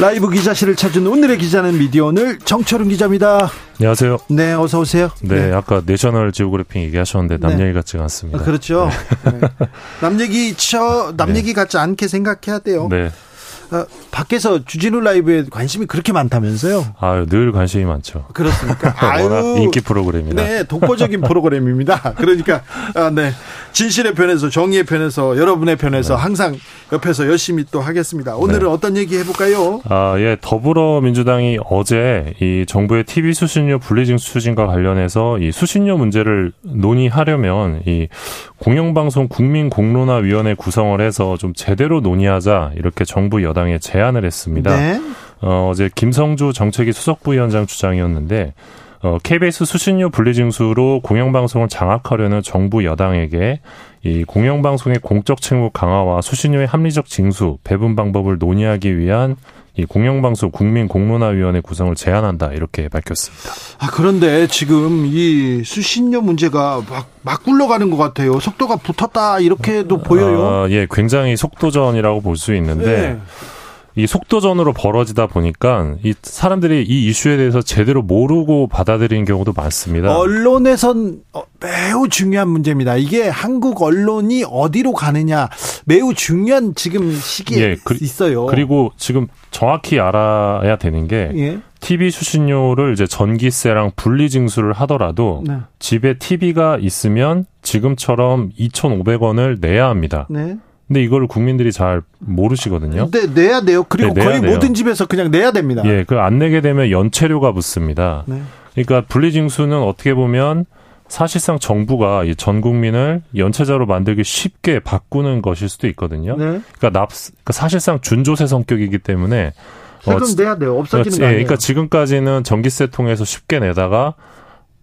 라이브 기자실을 찾은 오늘의 기자는 미디어 오늘 정철은 기자입니다. 안녕하세요. 네, 어서 오세요. 네, 네. 아까 내셔널 지오그래픽 얘기하셨는데 남 네. 얘기 같지가 않습니다. 아, 그렇죠. 네. 남 얘기 저남 네. 얘기 같지 않게 생각해야 돼요. 네. 어, 밖에서 주진우 라이브에 관심이 그렇게 많다면서요? 아, 늘 관심이 많죠. 그렇습니까? 워낙 인기 프로그램이다. 네, 독보적인 프로그램입니다. 그러니까 아, 네. 진실의 편에서 정의의 편에서 여러분의 편에서 네. 항상 옆에서 열심히 또 하겠습니다. 오늘은 네. 어떤 얘기 해 볼까요? 아, 예, 더불어민주당이 어제 이 정부의 TV 수신료 분리징 수진과 관련해서 이 수신료 문제를 논의하려면 이 공영방송 국민공론화위원회 구성을 해서 좀 제대로 논의하자 이렇게 정부 여당 에 제안을 했습니다. 네. 어, 어제 김성주 정책위 수석부위원장 주장이었는데 어, KBS 수신료 분리징수로 공영방송을 장악하려는 정부 여당에게 이 공영방송의 공적 책무 강화와 수신료의 합리적 징수, 배분 방법을 논의하기 위한 이 공영방송 국민공론화위원회 구성을 제안한다 이렇게 밝혔습니다. 아 그런데 지금 이 수신료 문제가 막, 막 굴러가는 것 같아요. 속도가 붙었다 이렇게도 보여요. 아, 예, 굉장히 속도전이라고 볼 수 있는데. 네. 이 속도전으로 벌어지다 보니까 이 사람들이 이 이슈에 대해서 제대로 모르고 받아들이는 경우도 많습니다. 언론에선 어, 매우 중요한 문제입니다. 이게 한국 언론이 어디로 가느냐 매우 중요한 지금 시기에 예, 그, 있어요. 그리고 지금 정확히 알아야 되는 게 예. TV 수신료를 이제 전기세랑 분리 징수를 하더라도 네. 집에 TV가 있으면 지금처럼 2,500원을 내야 합니다. 네. 근데 이걸 국민들이 잘 모르시거든요. 네, 내야 돼요. 그리고 네, 거의 돼요. 모든 집에서 그냥 내야 됩니다. 예, 그 안 내게 되면 연체료가 붙습니다. 네. 그러니까 분리징수는 어떻게 보면 사실상 정부가 전 국민을 연체자로 만들기 쉽게 바꾸는 것일 수도 있거든요. 네. 그러니까 납, 그러니까 사실상 준조세 성격이기 때문에 세금 어, 내야 돼요. 없어지는 어, 거. 예, 그러니까 지금까지는 전기세 통해서 쉽게 내다가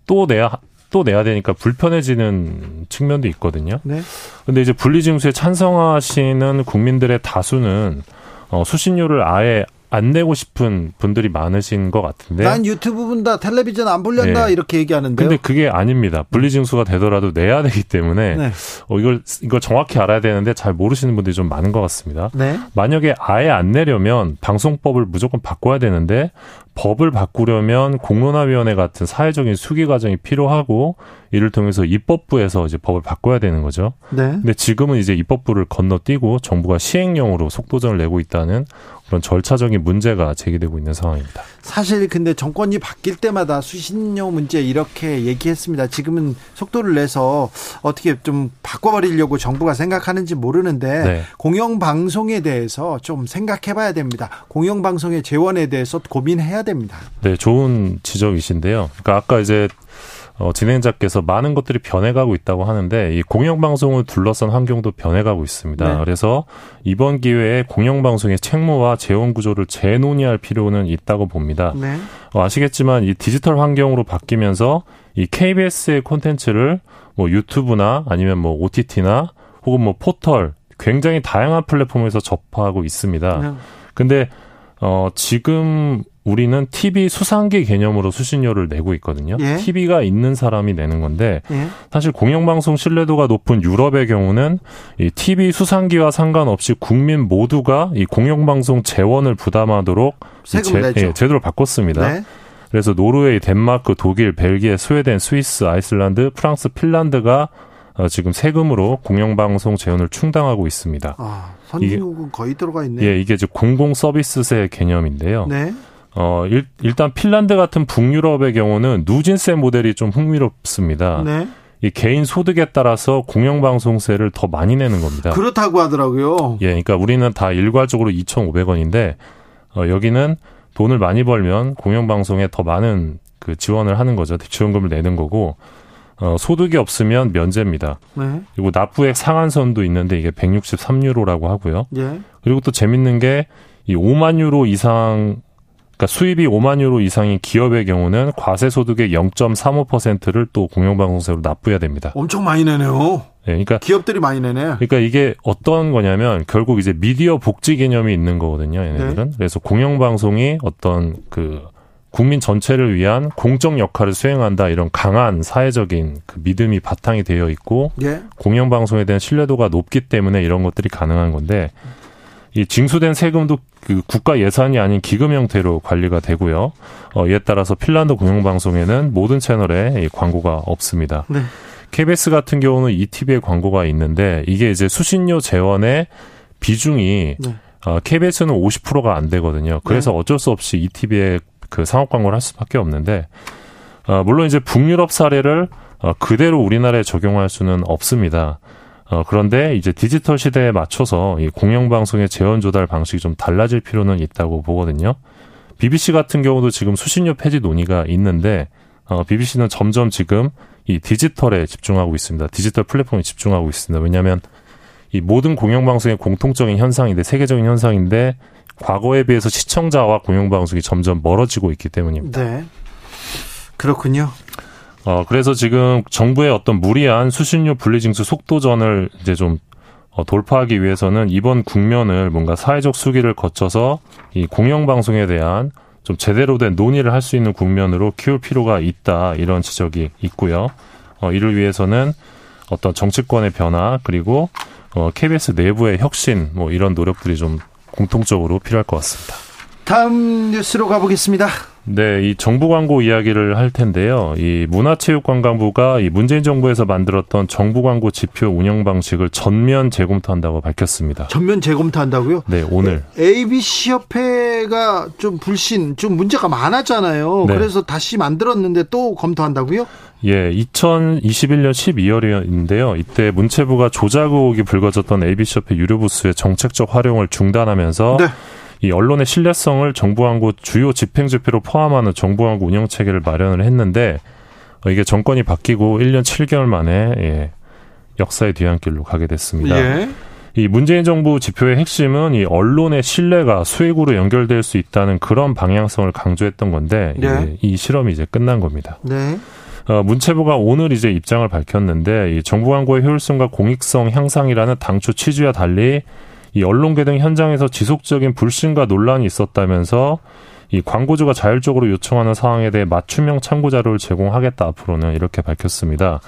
또 내야 또 내야 되니까 불편해지는 측면도 있거든요. 네. 근데 이제 분리징수에 찬성하시는 국민들의 다수는 어, 수신료를 아예 안 내고 싶은 분들이 많으신 것 같은데. 난 유튜브 본다, 텔레비전 안 볼련다 네. 이렇게 얘기하는데. 근데 그게 아닙니다. 분리징수가 되더라도 내야 되기 때문에 네. 어, 이걸 이걸 정확히 알아야 되는데 잘 모르시는 분들이 좀 많은 것 같습니다. 네. 만약에 아예 안 내려면 방송법을 무조건 바꿔야 되는데 법을 바꾸려면 공론화위원회 같은 사회적인 수기 과정이 필요하고 이를 통해서 입법부에서 이제 법을 바꿔야 되는 거죠. 네. 근데 지금은 이제 입법부를 건너뛰고 정부가 시행령으로 속도전을 내고 있다는 그런 절차적인 문제가 제기되고 있는 상황입니다. 사실 근데 정권이 바뀔 때마다 수신료 문제 이렇게 얘기했습니다. 지금은 속도를 내서 어떻게 좀 바꿔버리려고 정부가 생각하는지 모르는데 네. 공영방송에 대해서 좀 생각해봐야 됩니다. 공영방송의 재원에 대해서 고민해야 됩니다. 네, 좋은 지적이신데요. 그러니까 아까 이제 어, 진행자께서 많은 것들이 변해가고 있다고 하는데 이 공영방송을 둘러싼 환경도 변해가고 있습니다. 네. 그래서 이번 기회에 공영방송의 책무와 재원 구조를 재논의할 필요는 있다고 봅니다. 네. 어, 아시겠지만 이 디지털 환경으로 바뀌면서 이 KBS의 콘텐츠를 뭐 유튜브나 아니면 뭐 OTT나 혹은 뭐 포털 굉장히 다양한 플랫폼에서 접하고 있습니다. 네. 근데 어 지금 우리는 TV 수상기 개념으로 수신료를 내고 있거든요. 예? TV가 있는 사람이 내는 건데 예? 사실 공영방송 신뢰도가 높은 유럽의 경우는 이 TV 수상기와 상관없이 국민 모두가 이 공영방송 재원을 부담하도록 제, 예, 제도를 바꿨습니다. 네. 그래서 노르웨이, 덴마크, 독일, 벨기에, 스웨덴, 스위스, 아이슬란드, 프랑스, 핀란드가 어, 지금 세금으로 공영방송 재원을 충당하고 있습니다. 아, 선진국은 거의 들어가 있네요. 예, 이게 이제 공공 서비스세 개념인데요. 네. 어, 일, 일단 핀란드 같은 북유럽의 경우는 누진세 모델이 좀 흥미롭습니다. 네. 이 개인 소득에 따라서 공영방송세를 더 많이 내는 겁니다. 그렇다고 하더라고요. 예, 그러니까 우리는 다 일괄적으로 2,500원인데 어, 여기는 돈을 많이 벌면 공영방송에 더 많은 그 지원을 하는 거죠. 지원금을 내는 거고 어, 소득이 없으면 면제입니다. 네. 그리고 납부액 상한선도 있는데 이게 163유로라고 하고요. 예. 그리고 또 재밌는 게 이 5만 유로 이상 그러니까 수입이 5만 유로 이상인 기업의 경우는 과세 소득의 0.35%를 또 공영방송세로 납부해야 됩니다. 엄청 많이 내네요. 네, 그러니까 기업들이 많이 내네. 그러니까 이게 어떤 거냐면 결국 이제 미디어 복지 개념이 있는 거거든요. 얘네들은. 네. 그래서 공영방송이 어떤 그 국민 전체를 위한 공적 역할을 수행한다 이런 강한 사회적인 그 믿음이 바탕이 되어 있고 예. 공영방송에 대한 신뢰도가 높기 때문에 이런 것들이 가능한 건데 이 징수된 세금도 그 국가 예산이 아닌 기금 형태로 관리가 되고요. 어, 이에 따라서 핀란드 공영방송에는 모든 채널에 이 광고가 없습니다. 네. KBS 같은 경우는 ETV에 광고가 있는데 이게 이제 수신료 재원의 비중이 네. 어, KBS는 50%가 안 되거든요. 그래서 네. 어쩔 수 없이 ETV에 그 상업 광고를 할 수밖에 없는데 어, 물론 이제 북유럽 사례를 어, 그대로 우리나라에 적용할 수는 없습니다. 어, 그런데 이제 디지털 시대에 맞춰서 이 공영방송의 재원 조달 방식이 좀 달라질 필요는 있다고 보거든요. BBC 같은 경우도 지금 수신료 폐지 논의가 있는데 어, BBC는 점점 지금 이 디지털에 집중하고 있습니다. 디지털 플랫폼에 집중하고 있습니다. 왜냐하면 이 모든 공영방송의 공통적인 현상인데 세계적인 현상인데 과거에 비해서 시청자와 공영방송이 점점 멀어지고 있기 때문입니다. 네. 그렇군요. 어, 그래서 지금 정부의 어떤 무리한 수신료 분리징수 속도전을 이제 좀 어, 돌파하기 위해서는 이번 국면을 뭔가 사회적 수기를 거쳐서 이 공영방송에 대한 좀 제대로 된 논의를 할 수 있는 국면으로 키울 필요가 있다 이런 지적이 있고요. 어, 이를 위해서는 어떤 정치권의 변화 그리고 어, KBS 내부의 혁신 뭐 이런 노력들이 좀 공통적으로 필요할 것 같습니다. 다음 뉴스로 가보겠습니다. 네, 이 정부 광고 이야기를 할 텐데요. 이 문화체육관광부가 이 문재인 정부에서 만들었던 정부 광고 지표 운영 방식을 전면 재검토한다고 밝혔습니다. 전면 재검토한다고요? 네, 오늘. ABC 협회가 좀 불신, 좀 문제가 많았잖아요. 네. 그래서 다시 만들었는데 또 검토한다고요? 예, 2021년 12월인데요. 이때 문체부가 조작 의혹이 불거졌던 ABC협회 유료 부스의 정책적 활용을 중단하면서 네. 이 언론의 신뢰성을 정부 광고 주요 집행지표로 포함하는 정부 광고 운영 체계를 마련을 했는데 어, 이게 정권이 바뀌고 1년 7개월 만에 예, 역사의 뒤안길로 가게 됐습니다. 예. 이 문재인 정부 지표의 핵심은 이 언론의 신뢰가 수익으로 연결될 수 있다는 그런 방향성을 강조했던 건데 네. 이 실험이 이제 끝난 겁니다. 네. 어, 문체부가 오늘 이제 입장을 밝혔는데 이 정부 광고의 효율성과 공익성 향상이라는 당초 취지와 달리 이 언론계 등 현장에서 지속적인 불신과 논란이 있었다면서 이 광고주가 자율적으로 요청하는 사항에 대해 맞춤형 참고 자료를 제공하겠다 앞으로는 이렇게 밝혔습니다.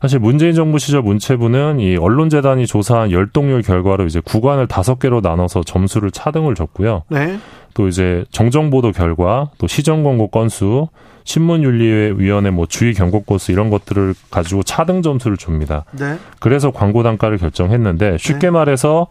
사실 문재인 정부 시절 문체부는 이 언론재단이 조사한 열동률 결과로 이제 구간을 다섯 개로 나눠서 점수를 차등을 줬고요. 네. 또 이제 정정보도 결과, 또 시정광고 건수, 신문윤리위원회 뭐 주의 경고 건수 이런 것들을 가지고 차등 점수를 줍니다. 네. 그래서 광고 단가를 결정했는데 쉽게 네. 말해서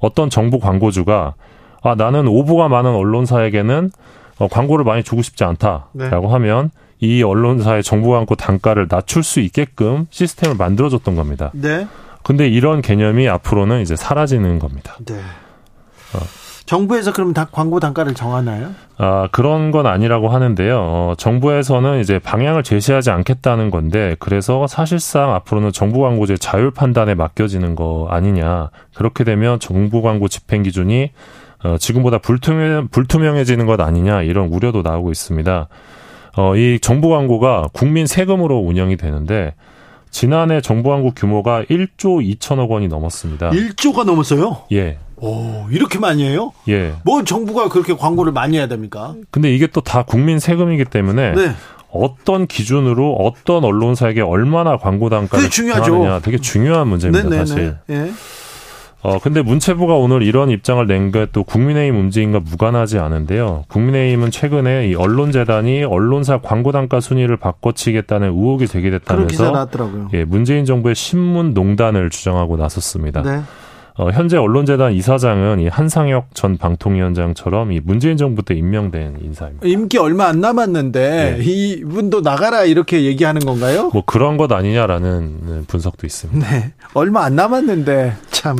어떤 정부 광고주가 아 나는 오보가 많은 언론사에게는 어, 광고를 많이 주고 싶지 않다라고 네. 하면 이 언론사의 정부 광고 단가를 낮출 수 있게끔 시스템을 만들어줬던 겁니다. 네. 근데 이런 개념이 앞으로는 이제 사라지는 겁니다. 네. 어. 정부에서 그럼 다 광고 단가를 정하나요? 아, 그런 건 아니라고 하는데요. 어, 정부에서는 이제 방향을 제시하지 않겠다는 건데, 그래서 사실상 앞으로는 정부 광고제 자율 판단에 맡겨지는 거 아니냐. 그렇게 되면 정부 광고 집행 기준이 어, 지금보다 불투명, 불투명해지는 것 아니냐. 이런 우려도 나오고 있습니다. 어, 이 정부 광고가 국민 세금으로 운영이 되는데, 지난해 정부 광고 규모가 1조 2천억 원이 넘었습니다. 1조가 넘었어요? 예. 오, 이렇게 많이 해요? 예. 뭐 정부가 그렇게 광고를 많이 해야 됩니까? 근데 이게 또 다 국민 세금이기 때문에 네. 어떤 기준으로 어떤 언론사에게 얼마나 광고 단가를 중요하냐 되게 중요한 문제입니다, 네네네. 사실. 예. 어, 근데 문체부가 오늘 이런 입장을 낸 게 또 국민의힘 문제인가 무관하지 않은데요. 국민의힘은 최근에 이 언론재단이 언론사 광고 단가 순위를 바꿔치겠다는 의혹이 제기됐다면서 예, 문재인 정부의 신문 농단을 주장하고 나섰습니다. 네. 어, 현재 언론재단 이사장은 이 한상혁 전 방통위원장처럼 이 문재인 정부 때 임명된 인사입니다. 임기 얼마 안 남았는데 네. 이분도 나가라 이렇게 얘기하는 건가요? 뭐 그런 것 아니냐라는 분석도 있습니다. 네, 얼마 안 남았는데 참.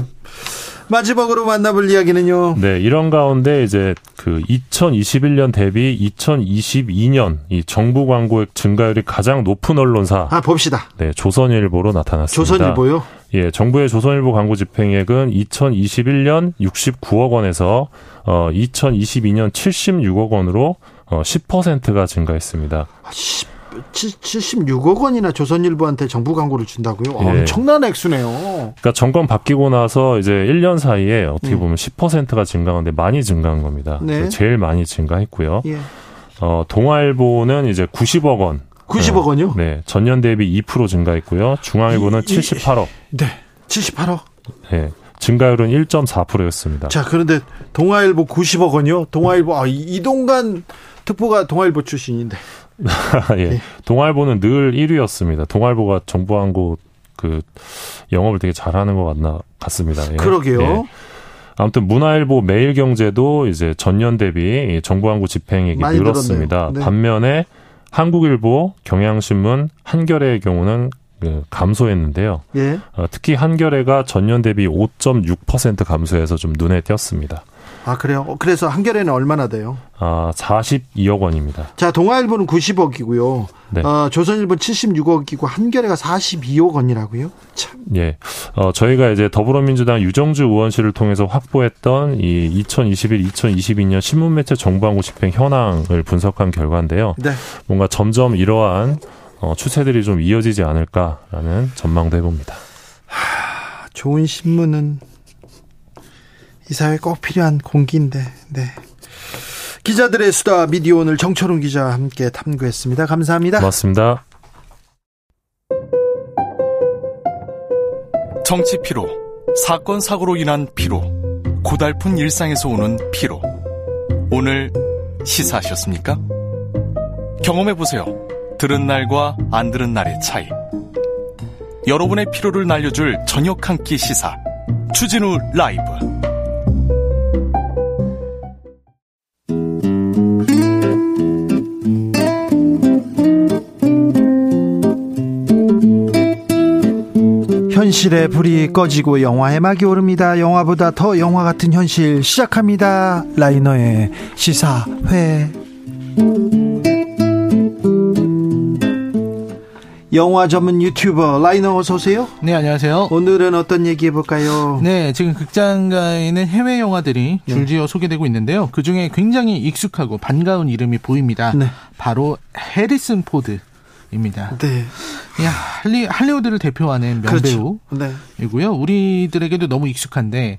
마지막으로 만나볼 이야기는요. 네, 이런 가운데 이제 그 2021년 대비 2022년 이 정부 광고액 증가율이 가장 높은 언론사. 아, 봅시다. 네, 조선일보로 나타났습니다. 조선일보요? 예, 정부의 조선일보 광고 집행액은 2021년 69억 원에서 어 2022년 76억 원으로 어 10%가 증가했습니다. 10, 76억 원이나 조선일보한테 정부 광고를 준다고요? 예. 엄청난 액수네요. 그러니까 정권 바뀌고 나서 이제 1년 사이에 어떻게 음. 보면 음. 10%가 증가한데 많이 증가한 겁니다. 네. 제일 많이 증가했고요. 예. 어, 동아일보는 이제 90억 원. 90억 원요? 네. 전년 대비 2% 증가했고요. 중앙일보는 이, 78억. 네. 78억. 네. 증가율은 1.4%였습니다. 자, 그런데 동아일보 90억 원이요? 동아일보 아, 이동관 특보가 동아일보 출신인데. 예. 네. 동아일보는 늘 1위였습니다. 동아일보가 정부 광고 그 영업을 되게 잘하는 것 같나 같습니다. 예. 그러게요. 예. 아무튼 문화일보 매일경제도 이제 전년 대비 정부 광고 집행액이 늘었습니다. 네. 반면에 한국일보, 경향신문, 한겨레의 경우는 그 감소했는데요. 예. 어, 특히 한겨레가 전년 대비 5.6% 감소해서 좀 눈에 띄었습니다. 아 그래요? 어, 그래서 한겨레는 얼마나 돼요? 아 42억 원입니다. 자 동아일보는 90억이고요. 네. 어, 조선일보 76억이고 한겨레가 42억 원이라고요? 참. 예. 어, 저희가 이제 더불어민주당 유정주 의원실을 통해서 확보했던 이 2021-2022년 신문매체 정부광고 집행 현황을 분석한 결과인데요. 네. 뭔가 점점 이러한 어, 추세들이 좀 이어지지 않을까라는 전망도 해봅니다. 하, 좋은 신문은 이 사회에 꼭 필요한 공기인데, 네. 기자들의 수다 미디어 오늘 정철웅 기자와 함께 탐구했습니다. 감사합니다. 고맙습니다. 정치 피로, 사건 사고로 인한 피로, 고달픈 일상에서 오는 피로. 오늘 시사하셨습니까? 경험해 보세요. 들은 날과 안 들은 날의 차이. 여러분의 피로를 날려줄 저녁 한 끼 시사. 추진우 라이브. 현실의 불이 꺼지고 영화의 막이 오릅니다. 영화보다 더 영화 같은 현실 시작합니다. 라이너의 시사회. 영화 전문 유튜버 라이너 어서 오세요. 네, 안녕하세요. 오늘은 어떤 얘기 해 볼까요? 네, 지금 극장가에는 해외 영화들이 네. 줄지어 네. 소개되고 있는데요. 그 중에 굉장히 익숙하고 반가운 이름이 보입니다. 네. 바로 해리슨 포드. 입니다. 네. 야, 할리, 할리우드를 대표하는 명배우이고요. 그렇죠. 네. 우리들에게도 너무 익숙한데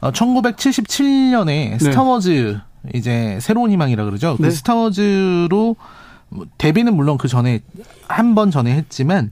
어, 1977년에 네. 스타워즈 이제 새로운 희망이라 그러죠. 그 네. 그 스타워즈로 뭐 데뷔는 물론 그 전에 한 번 전에 했지만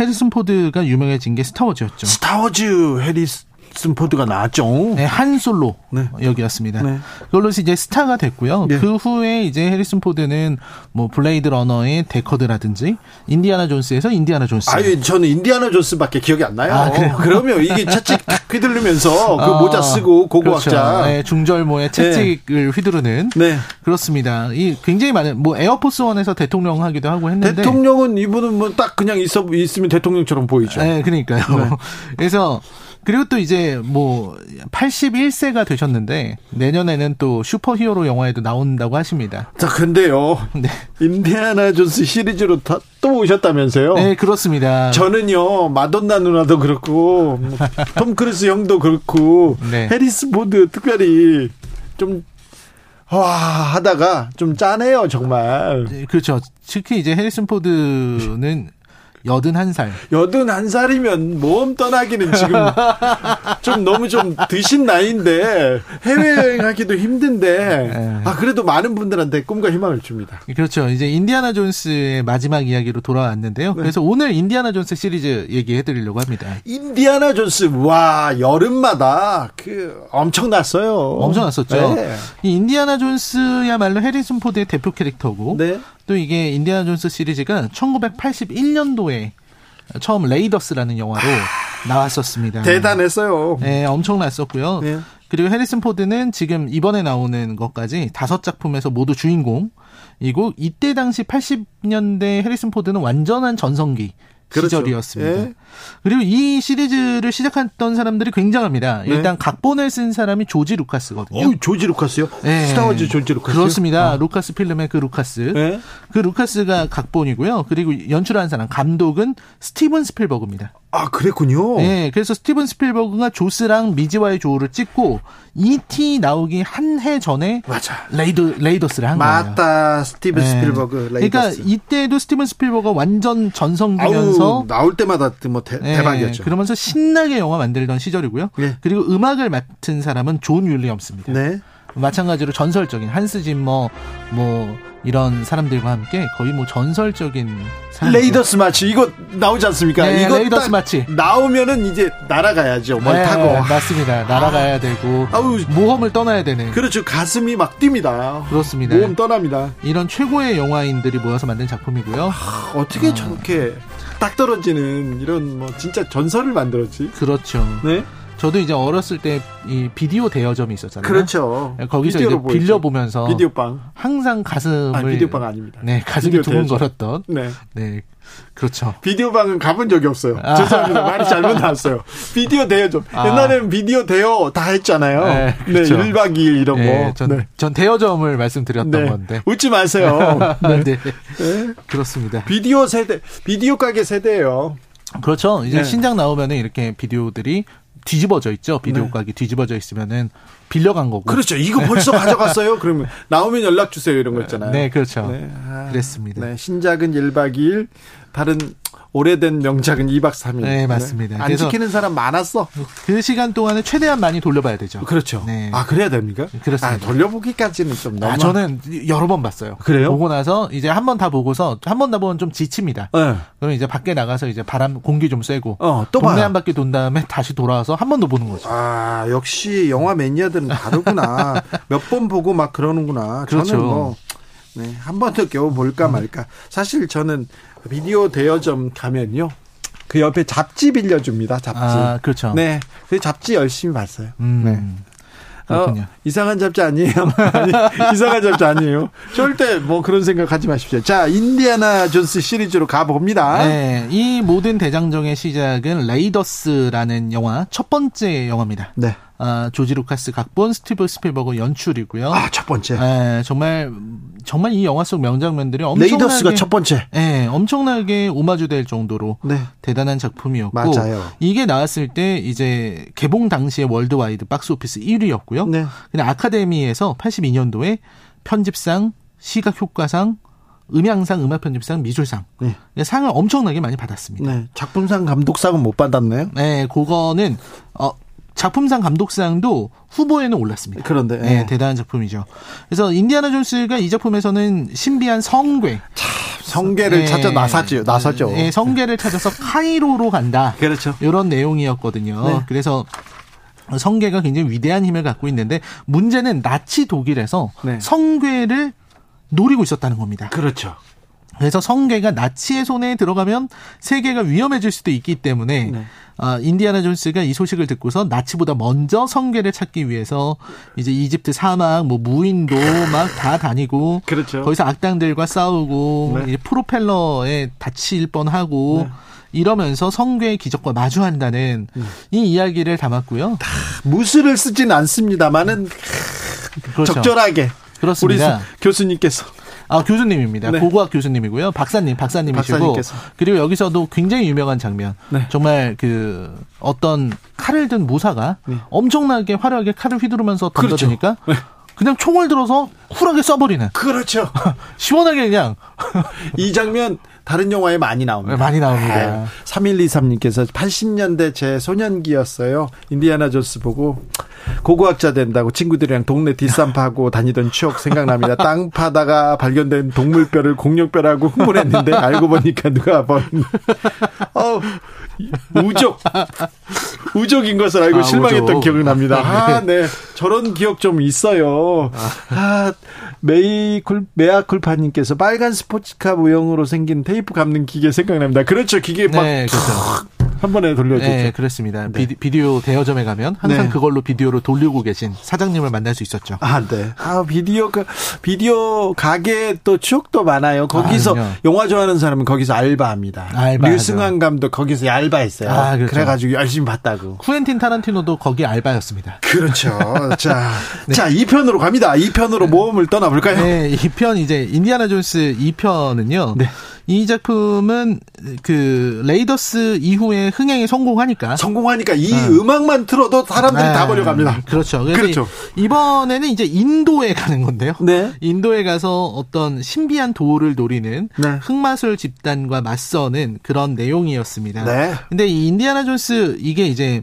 해리슨 포드가 유명해진 게 스타워즈였죠. 스타워즈 해리스 잭슨 포드가 나왔죠. 네, 한 솔로 네. 여기였습니다. 네. 그걸로 이제 스타가 됐고요. 네. 그 후에 이제 해리슨 포드는 뭐 블레이드 러너의 데커드라든지 인디아나 존스에서 인디아나 존스. 아유, 저는 인디아나 존스밖에 기억이 안 나요. 아, 그러면 이게 채찍 탁 휘두르면서 그 어, 모자 쓰고 고고학자. 그렇죠. 네, 중절모에 채찍을 네. 휘두르는. 네. 그렇습니다. 이 굉장히 많은 뭐 에어포스 원에서 대통령 하기도 하고 했는데 대통령은 이분은 뭐 딱 그냥 있어 있으면 대통령처럼 보이죠. 네, 그러니까요. 네. 그래서 그리고 또 이제 뭐 81세가 되셨는데 내년에는 또 슈퍼히어로 영화에도 나온다고 하십니다. 자, 근데요. 네. 인디아나 존스 시리즈로 다, 또 오셨다면서요? 네, 그렇습니다. 저는요. 마돈나 누나도 그렇고 톰 크루스 형도 그렇고 네. 해리슨 포드 특별히 좀 와, 하다가 좀 짠해요, 정말. 네, 그렇죠. 특히 이제 해리슨 포드는 여든 살. 여든 한 살이면 모험 떠나기는 지금 좀 너무 좀 드신 나이인데 해외 여행하기도 힘든데 네. 아 그래도 많은 분들한테 꿈과 희망을 줍니다. 그렇죠. 이제 인디아나 존스의 마지막 이야기로 돌아왔는데요. 네. 그래서 오늘 인디아나 존스 시리즈 얘기해드리려고 합니다. 인디아나 존스 와 여름마다 그 엄청났어요. 엄청났었죠. 네. 이 인디아나 존스야말로 해리슨 포드의 대표 캐릭터고 네. 또 이게 인디아나 존스 시리즈가 1981년도에 처음 레이더스라는 영화로 나왔었습니다. 대단했어요. 네, 엄청났었고요. 네. 그리고 해리슨 포드는 지금 이번에 나오는 것까지 다섯 작품에서 모두 주인공이고 이때 당시 80년대 해리슨 포드는 완전한 전성기 그렇죠. 시절이었습니다. 예. 그리고 이 시리즈를 시작했던 사람들이 굉장합니다. 네. 일단 각본을 쓴 사람이 조지 루카스거든요. 어, 조지 루카스요? 네. 스타워즈 조지 루카스. 그렇습니다. 아. 루카스 필름의 그 루카스. 네. 그 루카스가 각본이고요. 그리고 연출한 사람 감독은 스티븐 스필버그입니다. 아, 그랬군요. 네, 그래서 스티븐 스필버그가 조스랑 미지와의 조우를 찍고 E.T. 나오기 한 해 전에 맞아. 레이더 레이더스를 한 맞다. 거예요. 맞다. 스티븐 네. 스필버그 레이더스. 그러니까 이때도 스티븐 스필버그가 완전 전성기면서 나올 때마다 뭐 대, 네, 박이었죠 그러면서 신나게 영화 만들던 시절이고요. 네. 그리고 음악을 맡은 사람은 존 윌리엄스입니다. 네. 마찬가지로 전설적인 한스 짐머 뭐 이런 사람들과 함께 거의 뭐 전설적인 레이더스 마치 이거 나오지 않습니까? 네, 이거 레이더스 마치 나오면은 이제 날아가야죠. 뭘 네, 타고 맞습니다. 날아가야 아. 되고 아우, 모험을 떠나야 되는 그렇죠. 가슴이 막 뜁니다. 그렇습니다. 모험 떠납니다. 이런 최고의 영화인들이 모여서 만든 작품이고요. 아, 어떻게 아. 저렇게 딱 떨어지는 이런 뭐 진짜 전설을 만들었지? 그렇죠. 네. 저도 이제 어렸을 때 이 비디오 대여점이 있었잖아요. 그렇죠. 거기서 이제 빌려 보면서 비디오 빵 항상 가슴을 아, 비디오 빵 아닙니다. 네, 가슴이 두근거렸던. 네. 네. 그렇죠. 비디오 방은 가본 적이 없어요. 아. 죄송합니다. 말이 잘못 나왔어요. 비디오 대여점. 아. 옛날에는 비디오 대여 다 했잖아요. 네, 그렇죠. 네 1박 2일 이런 네, 거. 전, 네. 전 대여점을 말씀드렸던 네. 건데. 웃지 마세요. 네. 네. 네. 그렇습니다. 비디오 세대, 비디오 가게 세대예요. 그렇죠. 이제 네. 신작 나오면은 이렇게 비디오들이 뒤집어져 있죠. 비디오 네. 가게 뒤집어져 있으면은 빌려간 거고. 그렇죠. 이거 벌써 가져갔어요. 그러면 나오면 연락 주세요 이런 거 있잖아요. 네, 그렇죠. 네. 아, 그랬습니다. 네, 신작은 1박 2일, 다른 오래된 명작은 2박 3일. 네, 맞습니다. 네. 안 지키는 사람 많았어. 그 시간 동안에 최대한 많이 돌려봐야 되죠. 그렇죠. 네. 아, 그래야 됩니까? 그렇습니다. 아, 돌려보기까지는 좀 너무. 아, 저는 여러 번 봤어요. 그래요? 보고 나서 이제 한 번 다 보고서 한 번 다 보면 좀 지칩니다. 네. 그럼 이제 밖에 나가서 이제 바람, 공기 좀 쐬고. 어, 또 동네 봐요. 한 바퀴 돈 다음에 다시 돌아와서 한 번 더 보는 거죠. 아, 역시 영화 매니아들은 다르구나. 몇 번 보고 막 그러는구나. 그렇죠. 저는 뭐. 네, 한 번 더 겨우 볼까 말까. 사실 저는 비디오 대여점 가면요. 그 옆에 잡지 빌려줍니다. 잡지. 아, 그렇죠. 네. 그 잡지 열심히 봤어요. 음. 네. 어, 이상한 잡지 아니에요. 아니, 이상한 잡지 아니에요. 절대 뭐 그런 생각 하지 마십시오. 자, 인디아나 존스 시리즈로 가봅니다. 네. 이 모든 대장정의 시작은 레이더스라는 영화 첫 번째 영화입니다. 네. 아, 조지 루카스 각본, 스티브 스필버그 연출이고요. 아, 첫 번째. 네, 정말 정말 이 영화 속 명장면들이 엄청나게 레이더스가 첫 번째. 네, 엄청나게 오마주될 정도로 네. 대단한 작품이었고 맞아요. 이게 나왔을 때 이제 개봉 당시에 worldwide 박스 오피스 1위였고요. 네. 근데 아카데미에서 82년도에 편집상, 시각 효과상, 음향상, 음악 편집상, 미술상 네. 상을 엄청나게 많이 받았습니다. 네. 작품상, 감독상은 못 받았나요? 네, 그거는 어 작품상 감독상도 후보에는 올랐습니다. 그런데 네, 네, 대단한 작품이죠. 그래서 인디아나 존스가 이 작품에서는 신비한 성괴, 참, 성괴를 네, 찾아 나섰죠. 나섰죠. 네, 성괴를 찾아서 카이로로 간다. 그렇죠. 이런 내용이었거든요. 네. 그래서 성괴가 굉장히 위대한 힘을 갖고 있는데 문제는 나치 독일에서 네. 성괴를 노리고 있었다는 겁니다. 그렇죠. 그래서 성괴가 나치의 손에 들어가면 세계가 위험해질 수도 있기 때문에 네. 아, 인디아나 존스가 이 소식을 듣고서 나치보다 먼저 성괴를 찾기 위해서 이제 이집트 사막, 뭐 무인도 막 다 다니고 그렇죠. 거기서 악당들과 싸우고 네. 프로펠러에 다칠 뻔하고 네. 이러면서 성괴의 기적과 마주한다는 음. 이 이야기를 담았고요. 무술을 쓰진 않습니다만은 그렇죠. 적절하게 그렇습니다. 우리 교수님께서 아 교수님입니다. 네. 고고학 교수님이고요. 박사님, 박사님이시고 박사님께서. 그리고 여기서도 굉장히 유명한 장면. 네. 정말 그 어떤 칼을 든 무사가 네. 엄청나게 화려하게 칼을 휘두르면서 던져주니까 그렇죠. 네. 그냥 총을 들어서 쿨하게 쏴버리는. 그렇죠. 시원하게 그냥. 이 장면 다른 영화에 많이 나옵니다. 네, 많이 나옵니다. 3123님께서 80년대 제 소년기였어요. 인디아나 존스 보고 고고학자 된다고 친구들이랑 동네 뒷산파고 다니던 추억 생각납니다. 땅 파다가 발견된 동물뼈를 공룡뼈라고 흥분했는데 알고 보니까 누가 버린 어 우족 우족인 것을 알고 아, 실망했던 우족. 기억이 납니다. 아, 네. 저런 기억 좀 있어요. 아, 메이쿨 메아쿨파님께서 빨간 스포츠카 모형으로 생긴 테이프 감는 기계 생각납니다. 그렇죠. 기계 막 네, 그렇죠. 한 번에 돌려주죠. 네, 그렇습니다. 네. 비디, 오 대여점에 가면 항상 네. 그걸로 비디오를 돌리고 계신 사장님을 만날 수 있었죠. 아, 네. 아, 비디오 그 비디오 가게 또 추억도 많아요. 거기서 아, 영화 좋아하는 사람은 거기서 알바합니다. 알바. 류승환 감독 거기서 알바했어요. 아, 그렇죠. 그래가지고 열심히 봤다고. 쿠엔틴 타란티노도 거기 알바였습니다. 그렇죠. 자, 네. 자, 2편으로 갑니다. 2편으로 모험을 떠나볼까요? 네, 2편 이제 인디아나 존스 2편은요. 네. 이 작품은 그 레이더스 이후에 흥행에 성공하니까 성공하니까 이 네. 음악만 틀어도 사람들이 네. 다 몰려갑니다. 그렇죠. 그렇죠. 이번에는 이제 인도에 가는 건데요. 네. 인도에 가서 어떤 신비한 도를 노리는 네. 흑마술 집단과 맞서는 그런 내용이었습니다. 네. 근데 이 인디아나 존스 이게 이제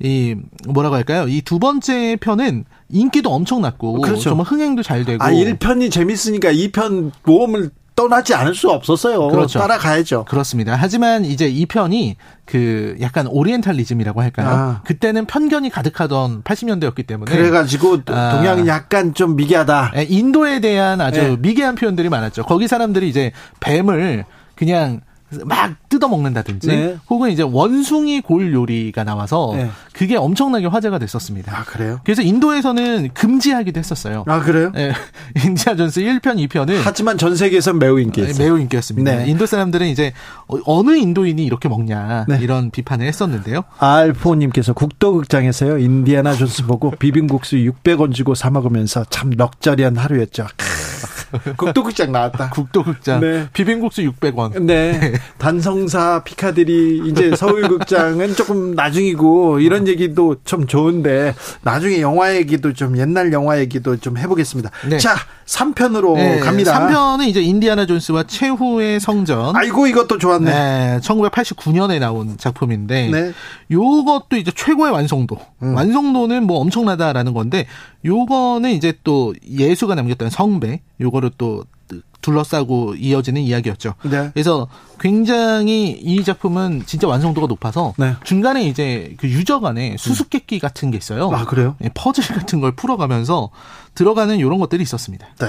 이 뭐라고 할까요? 이 두 번째 편은 인기도 엄청 났고 그렇죠. 정말 흥행도 잘 되고 아 1편이 재밌으니까 2편 모험을 떠나지 않을 수 없었어요. 그렇죠. 따라가야죠. 그렇습니다. 하지만 이제 이 편이 그 약간 오리엔탈리즘이라고 할까요? 아. 그때는 편견이 가득하던 80년대였기 때문에 그래가지고 아. 동양은 약간 좀 미개하다. 예, 인도에 대한 아주 네. 미개한 표현들이 많았죠. 거기 사람들이 이제 뱀을 그냥 막 뜯어먹는다든지 네. 혹은 이제 원숭이 골 요리가 나와서 네. 그게 엄청나게 화제가 됐었습니다. 아, 그래요? 그래서 인도에서는 금지하기도 했었어요. 아, 그래요? 네. 인디아 존스 1편, 2편은 하지만 전 세계에서 매우 인기였어요. 매우 인기였습니다. 네. 인도 사람들은 이제 어, 어느 인도인이 이렇게 먹냐 네. 이런 비판을 했었는데요. 알포 님께서 국도극장에서요. 인디아나 존스 보고 비빔국수 600원 주고 사 먹으면서 참 럭셔리한 하루였죠. 국도극장 나왔다. 국도극장. 네. 비빔국수 600원. 네. 네. 단성사 피카디리 이제 서울극장은 조금 나중이고 이런 얘기도 좀 좋은데 나중에 영화 얘기도 좀 옛날 영화 얘기도 좀 해보겠습니다. 네. 자, 3편으로 네. 갑니다. 3편은 이제 인디아나 존스와 최후의 성전. 아이고 이것도 좋았네. 네. 1989년에 나온 작품인데 네. 요것도 이제 최고의 완성도. 음. 완성도는 뭐 엄청나다라는 건데 요거는 이제 또 예수가 남겼던 성배 요거를 또 둘러싸고 이어지는 이야기였죠. 네. 그래서 굉장히 이 작품은 진짜 완성도가 높아서 네. 중간에 이제 그 유저 간에 수수께끼 같은 게 있어요. 아, 그래요? 예, 퍼즐 같은 걸 풀어가면서 들어가는 이런 것들이 있었습니다. 네.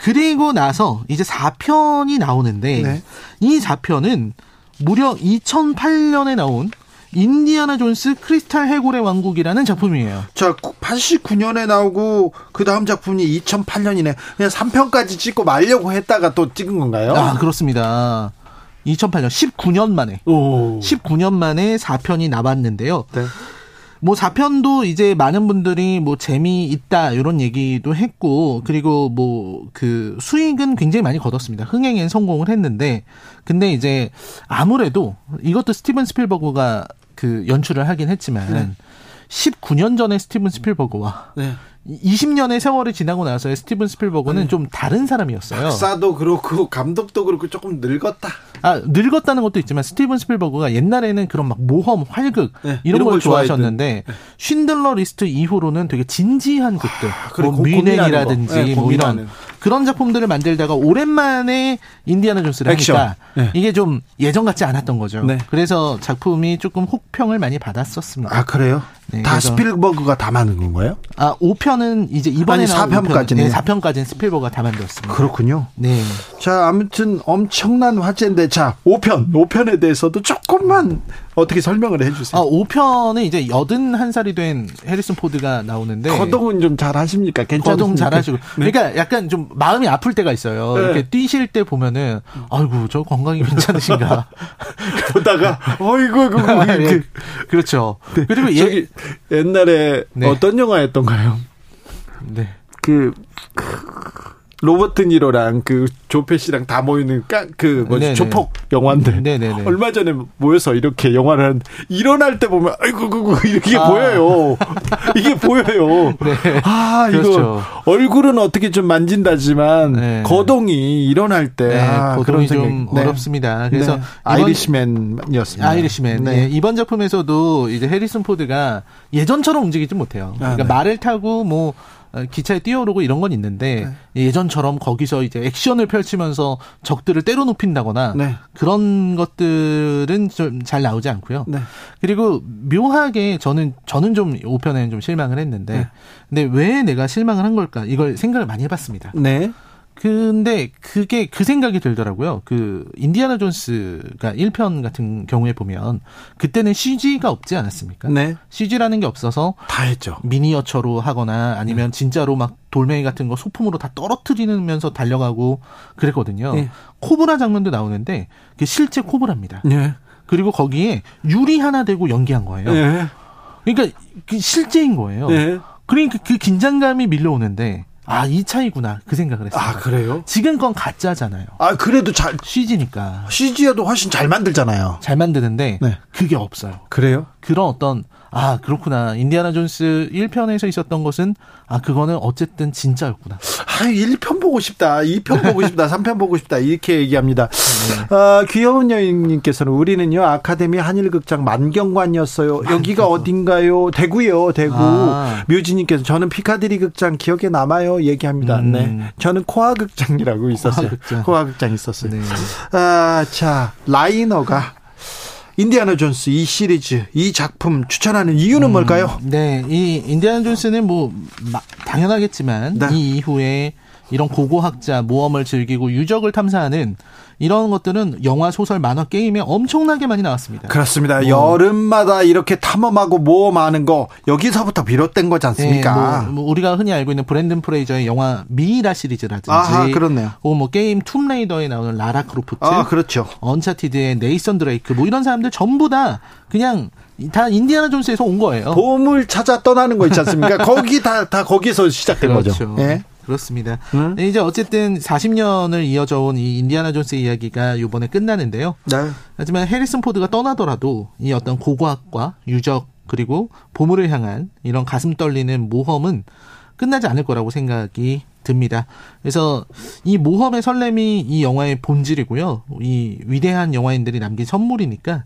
그리고 나서 이제 4편이 나오는데 네. 이 4편은 무려 2008년에 나온 인디아나 존스 크리스탈 해골의 왕국이라는 작품이에요. 자, 89년에 나오고 그 다음 작품이 2008년이네. 그냥 3편까지 찍고 말려고 했다가 또 찍은 건가요? 아, 그렇습니다. 2008년 19년 만에 오. 19년 만에 4편이 나왔는데요. 네. 뭐 4편도 이제 많은 분들이 뭐 재미있다 이런 얘기도 했고 그리고 뭐 그 수익은 굉장히 많이 거뒀습니다. 흥행엔 성공을 했는데 근데 이제 아무래도 이것도 스티븐 스필버그가 그 연출을 하긴 했지만 네. 19년 전에 스티븐 스필버그와 네. 20년의 세월이 지나고 나서의 스티븐 스필버그는 네. 좀 다른 사람이었어요. 박사도 그렇고 감독도 그렇고 조금 늙었다. 아 늙었다는 것도 있지만 스티븐 스필버그가 옛날에는 그런 막 모험, 활극 네, 이런, 이런, 걸, 좋아하셨는데 네. 쉰들러 리스트 이후로는 되게 진지한 극들, 아, 뭐 뮌헨이라든지 네, 뭐 이런 그런 작품들을 만들다가 오랜만에 인디아나 존스를 액션. 하니까 네. 이게 좀 예전 같지 않았던 거죠. 네. 그래서 작품이 조금 혹평을 많이 받았었습니다. 아 그래요? 네, 다 스필버그가 다 만든 건가요? 아 5편은 이제 이번에 아니, 4편까지는 네, 4편까지는 스필버그가 다 만들었습니다. 그렇군요. 네. 자 아무튼 엄청난 화제인데 자 5편 5편에 대해서도 조금만 어떻게 설명을 해주세요. 아 5편은 이제 81살이 된 해리슨 포드가 나오는데 거동은 좀 잘 하십니까? 괜찮으십니까? 거동 잘 하시고 네. 그러니까 약간 좀 마음이 아플 때가 있어요. 네. 이렇게 뛰실 때 보면은 아이고 저 건강이 괜찮으신가 보다가 어이구 그 네. 그렇죠. 네. 그리고 예, 옛날에 네. 어떤 영화였던가요? 네. 그, 그 로버트 니로랑 그 조페 씨랑 다 모이는 까, 그 뭐지 네네. 조폭 영화인데 네네네. 얼마 전에 모여서 이렇게 영화를 하는데 일어날 때 보면 아이고 그거 이렇게 아. 보여요. 이게 보여요. 네. 아 이거 그렇죠. 얼굴은 어떻게 좀 만진다지만 네. 거동이 일어날 때 네. 아, 거동이 좀 네. 어렵습니다. 그래서 네. 아이리시맨이었습니다. 아이리시맨. 네. 네. 이번 작품에서도 이제 해리슨 포드가 예전처럼 움직이지 못해요. 아, 그러니까 말을 타고 뭐 어, 기차에 뛰어오르고 이런 건 있는데 네. 예전처럼 거기서 이제 액션을 펼치면서 적들을 때려 눕힌다거나 네. 그런 것들은 좀 잘 나오지 않고요. 네. 그리고 묘하게 저는 저는 좀 5편에는 좀 실망을 했는데 네. 근데 왜 내가 실망을 한 걸까? 이걸 생각을 많이 해봤습니다. 네. 근데 그게 그 생각이 들더라고요. 그 인디아나 존스가 1편 같은 경우에 보면 그때는 CG가 없지 않았습니까? 네. CG라는 게 없어서 다 했죠. 미니어처로 하거나 아니면 네. 진짜로 막 돌멩이 같은 거 소품으로 다 떨어뜨리면서 달려가고 그랬거든요. 네. 코브라 장면도 나오는데 그게 실제 코브라입니다. 네. 그리고 거기에 유리 하나 대고 연기한 거예요. 네. 그러니까 그 실제인 거예요. 네. 그러니까 그 긴장감이 밀려오는데 아, 이 차이구나. 그 생각을 했어요. 아, 그래요? 지금 건 가짜잖아요. 아, 그래도 잘. CG니까. CG여도 훨씬 잘 만들잖아요. 잘 만드는데, 네. 그게 없어요. 그래요? 그런 어떤 아, 그렇구나. 인디아나 존스 1편에서 있었던 것은 아, 그거는 어쨌든 진짜였구나. 아, 1편 보고 싶다. 2편 보고 싶다. 3편 보고 싶다. 이렇게 얘기합니다. 네. 어, 귀여운 여인님께서는 우리는요, 아카데미 한일극장 만경관이었어요. 여기가 어딘가요? 대구요, 대구. 아. 뮤지님께서 저는 피카디리 극장 기억에 남아요. 얘기합니다. 음. 네. 저는 코아 극장이라고 있었어요. 코아 극장, 코아 극장 있었어요. 네. 아, 자, 라이너가 인디아나 존스 이 시리즈 이 작품 추천하는 이유는 음, 뭘까요? 네, 이 인디아나 존스는 뭐 당연하겠지만 네. 이 이후에 이런 고고학자 모험을 즐기고 유적을 탐사하는 이런 것들은 영화, 소설, 만화, 게임에 엄청나게 많이 나왔습니다. 그렇습니다. 뭐. 여름마다 이렇게 탐험하고 모험하는 거 여기서부터 비롯된 거지 않습니까? 네, 뭐, 뭐 우리가 흔히 알고 있는 브랜든 프레이저의 영화 미이라 시리즈라든지, 아, 그렇네요. 뭐 게임 툼레이더에 나오는 라라 크로프트, 아, 그렇죠. 언차티드의 네이선 드레이크, 뭐 이런 사람들 전부 다 그냥 다 인디아나 존스에서 온 거예요. 보물 찾아 떠나는 거 있지 않습니까? 거기 다, 다 거기서 시작된 그렇죠. 거죠. 예? 그렇습니다. 음? 이제 어쨌든 40년을 이어져 온 이 인디아나 존스 이야기가 이번에 끝나는데요. 네. 하지만 해리슨 포드가 떠나더라도 이 어떤 고고학과 유적 그리고 보물을 향한 이런 가슴 떨리는 모험은 끝나지 않을 거라고 생각이 듭니다. 그래서 이 모험의 설렘이 이 영화의 본질이고요. 이 위대한 영화인들이 남긴 선물이니까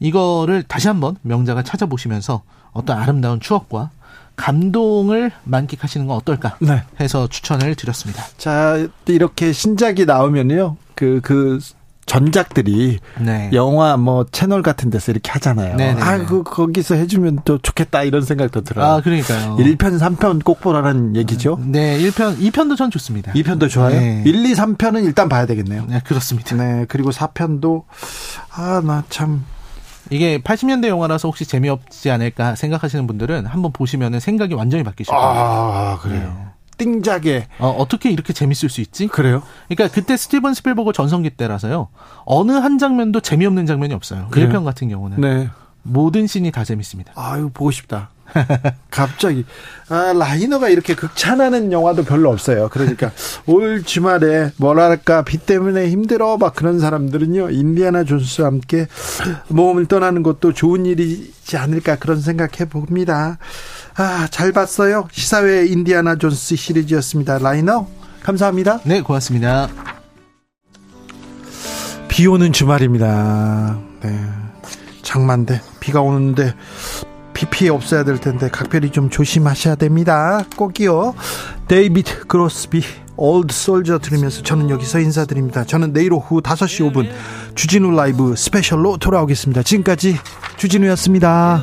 이거를 다시 한번 명작을 찾아보시면서 어떤 아름다운 추억과 감동을 만끽하시는 건 어떨까 네. 해서 추천을 드렸습니다. 자, 이렇게 신작이 나오면요. 그, 그, 전작들이 네. 영화 뭐 채널 같은 데서 이렇게 하잖아요. 네네. 아, 그 거기서 해주면 또 좋겠다 이런 생각도 들어요. 아, 그러니까요. 1편, 3편 꼭 보라는 얘기죠. 네, 1편, 2편도 전 좋습니다. 2편도 좋아요. 네. 1, 2, 3편은 일단 봐야 되겠네요. 네, 그렇습니다. 네, 그리고 4편도 아, 나 참 이게 80년대 영화라서 혹시 재미없지 않을까 생각하시는 분들은 한번 보시면 생각이 완전히 바뀌실 거예요. 아, 그래요. 네. 띵작에 어, 어떻게 이렇게 재밌을 수 있지? 그래요? 그러니까 그때 스티븐 스필버그 전성기 때라서요. 어느 한 장면도 재미없는 장면이 없어요. 그래요? 1편 같은 경우는. 네. 모든 씬이 다 재밌습니다. 아유, 보고 싶다. 갑자기 아, 라이너가 이렇게 극찬하는 영화도 별로 없어요. 그러니까 올 주말에 뭐랄까 비 때문에 힘들어 막 그런 사람들은요 인디아나 존스와 함께 모험을 떠나는 것도 좋은 일이지 않을까 그런 생각해 봅니다. 아, 잘 봤어요. 시사회 인디아나 존스 시리즈였습니다. 라이너 감사합니다. 네, 고맙습니다. 비 오는 주말입니다. 네. 장만데 비가 오는데 비 피해 없어야 될 텐데 각별히 좀 조심하셔야 됩니다. 꼭이요. 데이비드 크로스비 Old Soldier 들으면서 저는 여기서 인사드립니다. 저는 내일 오후 5시 5분 주진우 라이브 스페셜로 돌아오겠습니다. 지금까지 주진우였습니다.